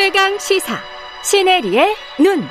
최강 시사 시네리의 눈.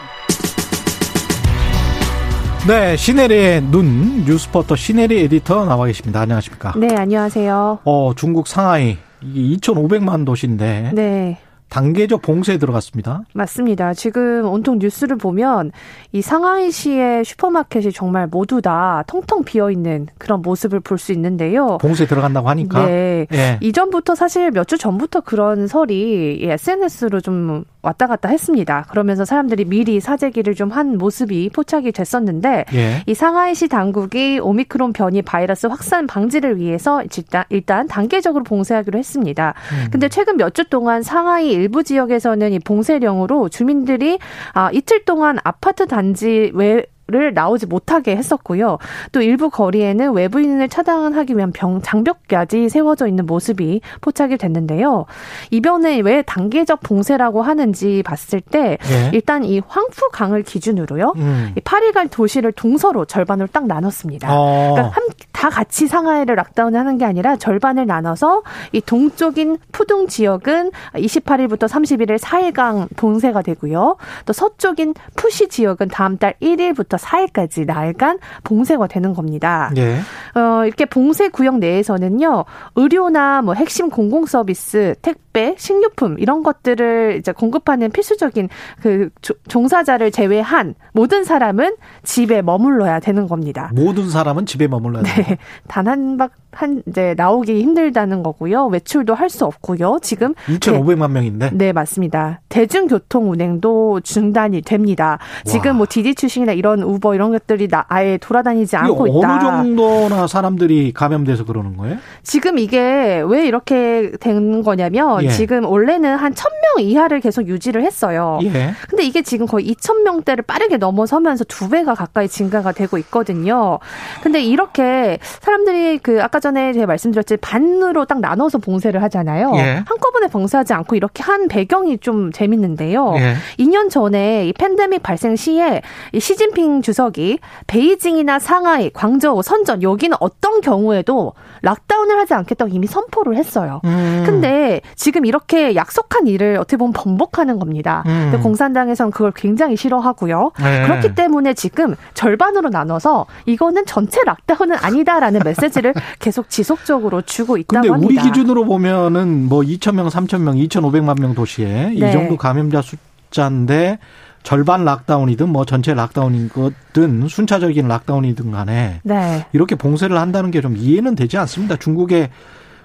네, 시네리의 눈 뉴스포터 시네리 에디터 나와 계십니다. 안녕하십니까? 네, 안녕하세요. 어, 중국 상하이 이게 2,500만 도시인데 네. 단계적 봉쇄에 들어갔습니다. 맞습니다. 지금 온통 뉴스를 보면 이 상하이시의 슈퍼마켓이 정말 모두 다 텅텅 비어 있는 그런 모습을 볼 수 있는데요. 봉쇄 들어간다고 하니까. 네. 예. 이전부터 사실 몇 주 전부터 그런 설이 SNS로 좀 왔다 갔다 했습니다. 그러면서 사람들이 미리 사재기를 좀 한 모습이 포착이 됐었는데 예. 이 상하이시 당국이 오미크론 변이 바이러스 확산 방지를 위해서 일단, 일단 단계적으로 봉쇄하기로 했습니다. 음. 근데 최근 몇 주 동안 상하이 일부 지역에서는 이 봉쇄령으로 주민들이 아, 이틀 동안 아파트 단지 외를 나오지 못하게 했었고요. 또 일부 거리에는 외부인을 차단하기 위한 병, 장벽까지 세워져 있는 모습이 포착이 됐는데요. 이 변에 왜 단계적 봉쇄라고 하는지 봤을 때 예. 일단 이 황푸강을 기준으로요. 음. 이 파리갈 도시를 동서로 절반으로 딱 나눴습니다. 어. 그러니까 한, 다 같이 상하이를 락다운하는 게 아니라 절반을 나눠서 이 동쪽인 푸둥 지역은 28일부터 31일 4일간 봉쇄가 되고요. 또 서쪽인 푸시 지역은 다음 달 1일부터 4일까지 나흘간 봉쇄가 되는 겁니다. 예. 어, 이렇게 봉쇄 구역 내에서는요, 의료나 뭐 핵심 공공 서비스, 택배, 식료품 이런 것들을 이제 공급하는 필수적인 그 조- 종사자를 제외한 모든 사람은 집에 머물러야 되는 겁니다. 모든 사람은 집에 머물러야 돼. 네, 단한 박, 한, 이제, 나오기 힘들다는 거고요. 외출도 할 수 없고요. 지금. 2,500만 명인데. 네, 맞습니다. 대중교통 운행도 중단이 됩니다. 지금 뭐 디디 출신이나 이런 우버 이런 것들이 나, 아예 돌아다니지 않고 있다. 어느 정도나 사람들이 감염돼서 그러는 거예요? 지금 이게 왜 이렇게 된 거냐면 예. 지금 원래는 한 1000명 이하를 계속 유지를 했어요. 예. 근데 이게 지금 거의 2,000명대를 빠르게 넘어서면서 두 배가 가까이 증가가 되고 있거든요. 근데 이렇게 사람들이 그 아까 전에 제가 말씀드렸지 반으로 딱 나눠서 봉쇄를 하잖아요. 예. 한꺼번에 봉쇄하지 않고 이렇게 한 배경이 좀 재밌는데요. 예. 2년 전에 이 팬데믹 발생 시에 이 시진핑 주석이 베이징이나 상하이, 광저우, 선전 여기는 어떤 경우에도 락다운을 하지 않겠다고 이미 선포를 했어요. 음. 근데 지금 이렇게 약속한 일을 어떻게 보면 번복하는 겁니다. 음. 공산당에서는 그걸 굉장히 싫어하고요. 네. 그렇기 때문에 지금 절반으로 나눠서 이거는 전체 락다운은 아니다라는 메시지를 계속 지속적으로 주고 있다고 근데 합니다. 우리 기준으로 보면은 뭐 2,000명, 3,000명, 2,500만 명 도시에 이 네. 정도 감염자 숫자인데 절반 락다운이든 뭐 전체 락다운이든 순차적인 락다운이든 간에 네. 이렇게 봉쇄를 한다는 게 좀 이해는 되지 않습니다. 중국의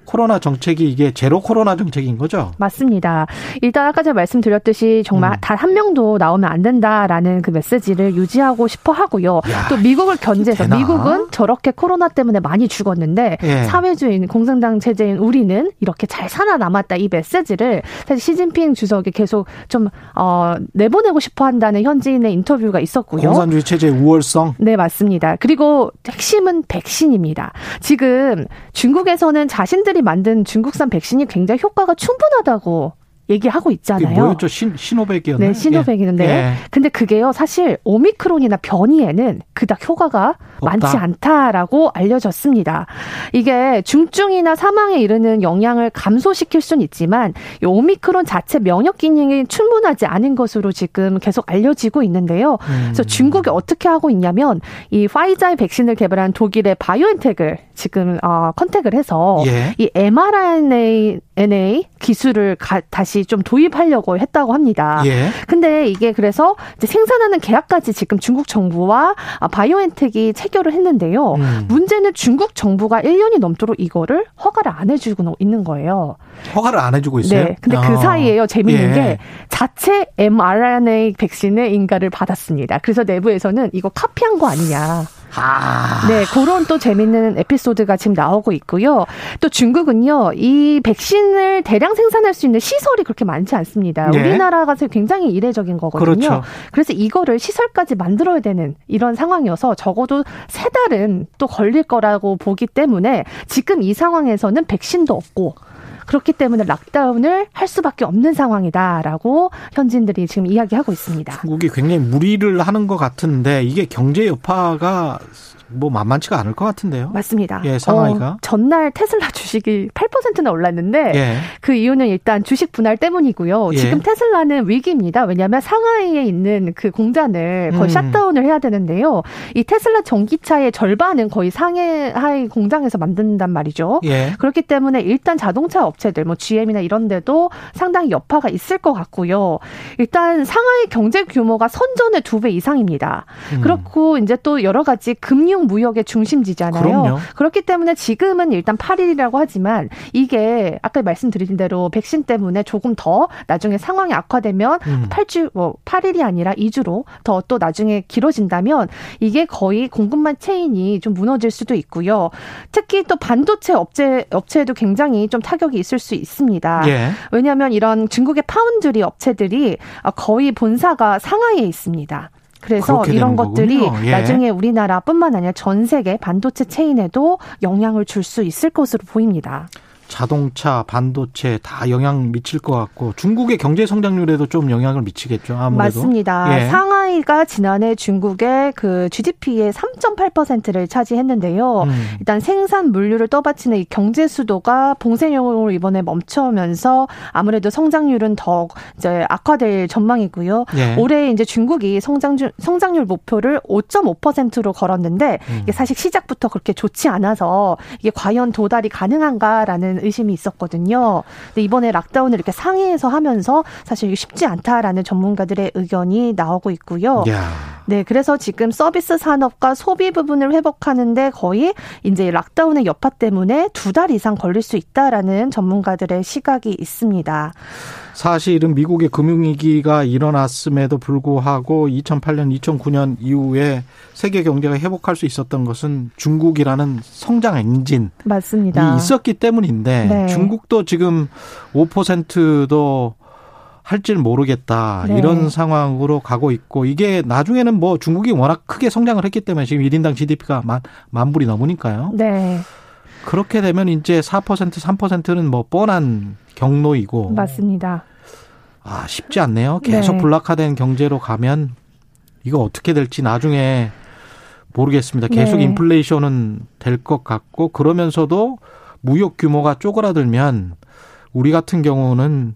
코로나 정책이 이게 제로 코로나 정책인 거죠? 맞습니다. 일단 아까 제가 말씀드렸듯이 정말 음. 단한 명도 나오면 안 된다라는 그 메시지를 유지하고 싶어 하고요. 야, 또 미국을 견제해서 되나? 미국은 저렇게 코로나 때문에 많이 죽었는데 예. 사회주의 공산당 체제인 우리는 이렇게 잘 살아남았다 이 메시지를 사실 시진핑 주석이 계속 좀 어, 내보내고 싶어 한다는 현지인의 인터뷰가 있었고요. 공산주의 체제의 우월성. 네, 맞습니다. 그리고 핵심은 백신입니다. 지금 중국에서는 자신들 이 만든 중국산 백신이 굉장히 효과가 충분하다고 얘기하고 있잖아요. 뭐였죠? 신, 신호백이었나요? 네, 시노백이는데. 예. 근데 그게요, 사실 오미크론이나 변이에는 그닥 효과가 많지 않다라고 알려졌습니다. 이게 중증이나 사망에 이르는 영향을 감소시킬 수는 있지만 이 오미크론 자체 면역 기능이 충분하지 않은 것으로 지금 계속 알려지고 있는데요. 그래서 중국이 어떻게 하고 있냐면 이 파이자의 백신을 개발한 독일의 바이오엔텍을 지금 어, 컨택을 해서 예. 이 mRNA NA 기술을 가- 다시 좀 도입하려고 했다고 합니다. 예. 근데 이게 그래서 생산하는 계약까지 지금 중국 정부와 아, 바이오엔텍이 체결을 했는데요. 음. 문제는 중국 정부가 1년이 넘도록 이거를 허가를 안 해주고 있는 거예요. 허가를 안 해주고 있어요. 네. 근데 그 어. 사이에요. 재밌는 예. 게 자체 mRNA 백신의 인가를 받았습니다. 그래서 내부에서는 이거 카피한 거 아니냐. 아. 네, 그런 또 재밌는 에피소드가 지금 나오고 있고요. 또 중국은요, 이 백신을 대량 생산할 수 있는 시설이 그렇게 많지 않습니다. 네. 우리나라가 굉장히 이례적인 거거든요. 그렇죠. 그래서 이거를 시설까지 만들어야 되는 이런 상황이어서 적어도 세 달은 또 걸릴 거라고 보기 때문에 지금 이 상황에서는 백신도 없고 그렇기 때문에 락다운을 할 수밖에 없는 상황이다라고 현지인들이 지금 이야기하고 있습니다. 중국이 굉장히 무리를 하는 것 같은데 이게 경제 여파가 뭐 만만치가 않을 것 같은데요. 맞습니다. 예, 상하이가 어, 전날 테슬라 주식이 8%나 올랐는데 예. 그 이유는 일단 주식 분할 때문이고요. 예. 지금 테슬라는 위기입니다. 왜냐하면 상하이에 있는 그 공장을 거의 음. 샷다운을 해야 되는데요. 이 테슬라 전기차의 절반은 거의 상하이 공장에서 만든단 말이죠. 예. 그렇기 때문에 일단 자동차 업체들, 뭐 GM이나 이런 데도 상당히 여파가 있을 것 같고요. 일단 상하이 경제 규모가 선전의 두 배 이상입니다. 음. 그렇고 이제 또 여러 가지 금융 무역의 중심지잖아요. 그럼요. 그렇기 때문에 지금은 일단 8일이라고 하지만 이게 아까 말씀드린 대로 백신 때문에 조금 더 나중에 상황이 악화되면 음. 8주 뭐 8일이 아니라 2주로 더 또 나중에 길어진다면 이게 거의 공급망 체인이 좀 무너질 수도 있고요. 특히 또 반도체 업체 업체에도 굉장히 좀 타격이 있을 수 있습니다. 예. 왜냐하면 이런 중국의 파운드리 업체들이 거의 본사가 상하이에 있습니다. 그래서 이런 것들이. 예. 나중에 우리나라뿐만 아니라 전 세계 반도체 체인에도 영향을 줄 수 있을 것으로 보입니다. 자동차, 반도체 다 영향 미칠 것 같고 중국의 경제 성장률에도 좀 영향을 미치겠죠. 아무래도. 맞습니다. 예. 상하이가 지난해 중국의 그 GDP의 3.8%를 차지했는데요. 음. 일단 생산 물류를 떠받치는 이 경제 수도가 봉쇄령으로 이번에 멈춰면서 아무래도 성장률은 더 이제 악화될 전망이고요. 예. 올해 이제 중국이 성장률 성장률 목표를 5.5%로 걸었는데 음. 이게 사실 시작부터 그렇게 좋지 않아서 이게 과연 도달이 가능한가라는 의심이 있었거든요. 근데 이번에 락다운을 이렇게 상해에서 하면서 사실 쉽지 않다라는 전문가들의 의견이 나오고 있고요. 야. 네, 그래서 지금 서비스 산업과 소비 부분을 회복하는데 거의 이제 락다운의 여파 때문에 두 달 이상 걸릴 수 있다라는 전문가들의 시각이 있습니다. 사실은 미국의 금융위기가 일어났음에도 불구하고 2008년, 2009년 이후에 세계 경제가 회복할 수 있었던 것은 중국이라는 성장 엔진이 맞습니다. 있었기 때문인데 네. 중국도 지금 5%도 할줄 모르겠다 네. 이런 상황으로 가고 있고 이게 나중에는 뭐 중국이 워낙 크게 성장을 했기 때문에 지금 1인당 GDP가 만, 만 불이 넘으니까요. 네, 그렇게 되면 이제 4% 3%는 뭐 뻔한 경로이고 맞습니다. 아, 쉽지 않네요. 계속 네. 블락화된 경제로 가면 이거 어떻게 될지 나중에 모르겠습니다. 계속 네. 인플레이션은 될 것 같고 그러면서도 무역 규모가 쪼그라들면 우리 같은 경우는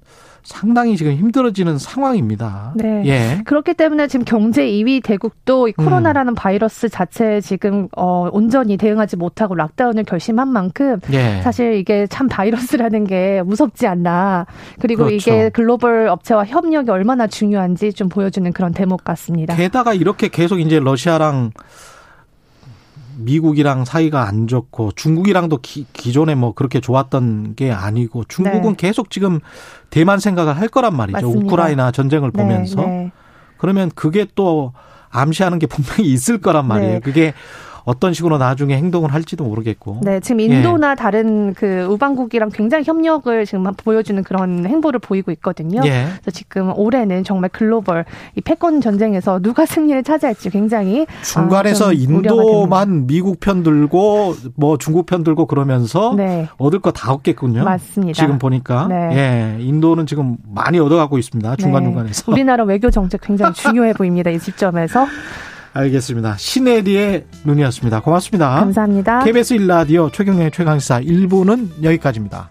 상당히 지금 힘들어지는 상황입니다. 네. 예. 그렇기 때문에 지금 경제 2위 대국도 이 음. 코로나라는 바이러스 자체에 지금 어 온전히 대응하지 못하고 락다운을 결심한 만큼 예. 사실 이게 참 바이러스라는 게 무섭지 않나. 그리고 그렇죠. 이게 글로벌 업체와 협력이 얼마나 중요한지 좀 보여주는 그런 대목 같습니다. 게다가 이렇게 계속 이제 러시아랑 미국이랑 사이가 안 좋고 중국이랑도 기, 기존에 뭐 그렇게 좋았던 게 아니고 중국은 네. 계속 지금 대만 생각을 할 거란 말이죠. 맞습니다. 우크라이나 전쟁을 네, 보면서. 네. 그러면 그게 또 암시하는 게 분명히 있을 거란 말이에요. 네. 그게 어떤 식으로 나중에 행동을 할지도 모르겠고. 네, 지금 예. 인도나 다른 그 우방국이랑 굉장히 협력을 지금 보여주는 그런 행보를 보이고 있거든요. 예. 그래서 지금 올해는 정말 글로벌 이 패권 전쟁에서 누가 승리를 차지할지 굉장히 중간에서 아, 인도만 미국 편 들고 뭐 중국 편 들고 그러면서 네, 얻을 거 다 얻겠군요. 맞습니다. 지금 보니까 네. 예, 인도는 지금 많이 얻어가고 있습니다. 중간 중간에서. 네. 우리나라 외교 정책 굉장히 중요해 보입니다. 이 시점에서 알겠습니다. 신혜리의 눈이었습니다. 고맙습니다. 감사합니다. KBS 1라디오 최경영의 최강시사 1부는 여기까지입니다.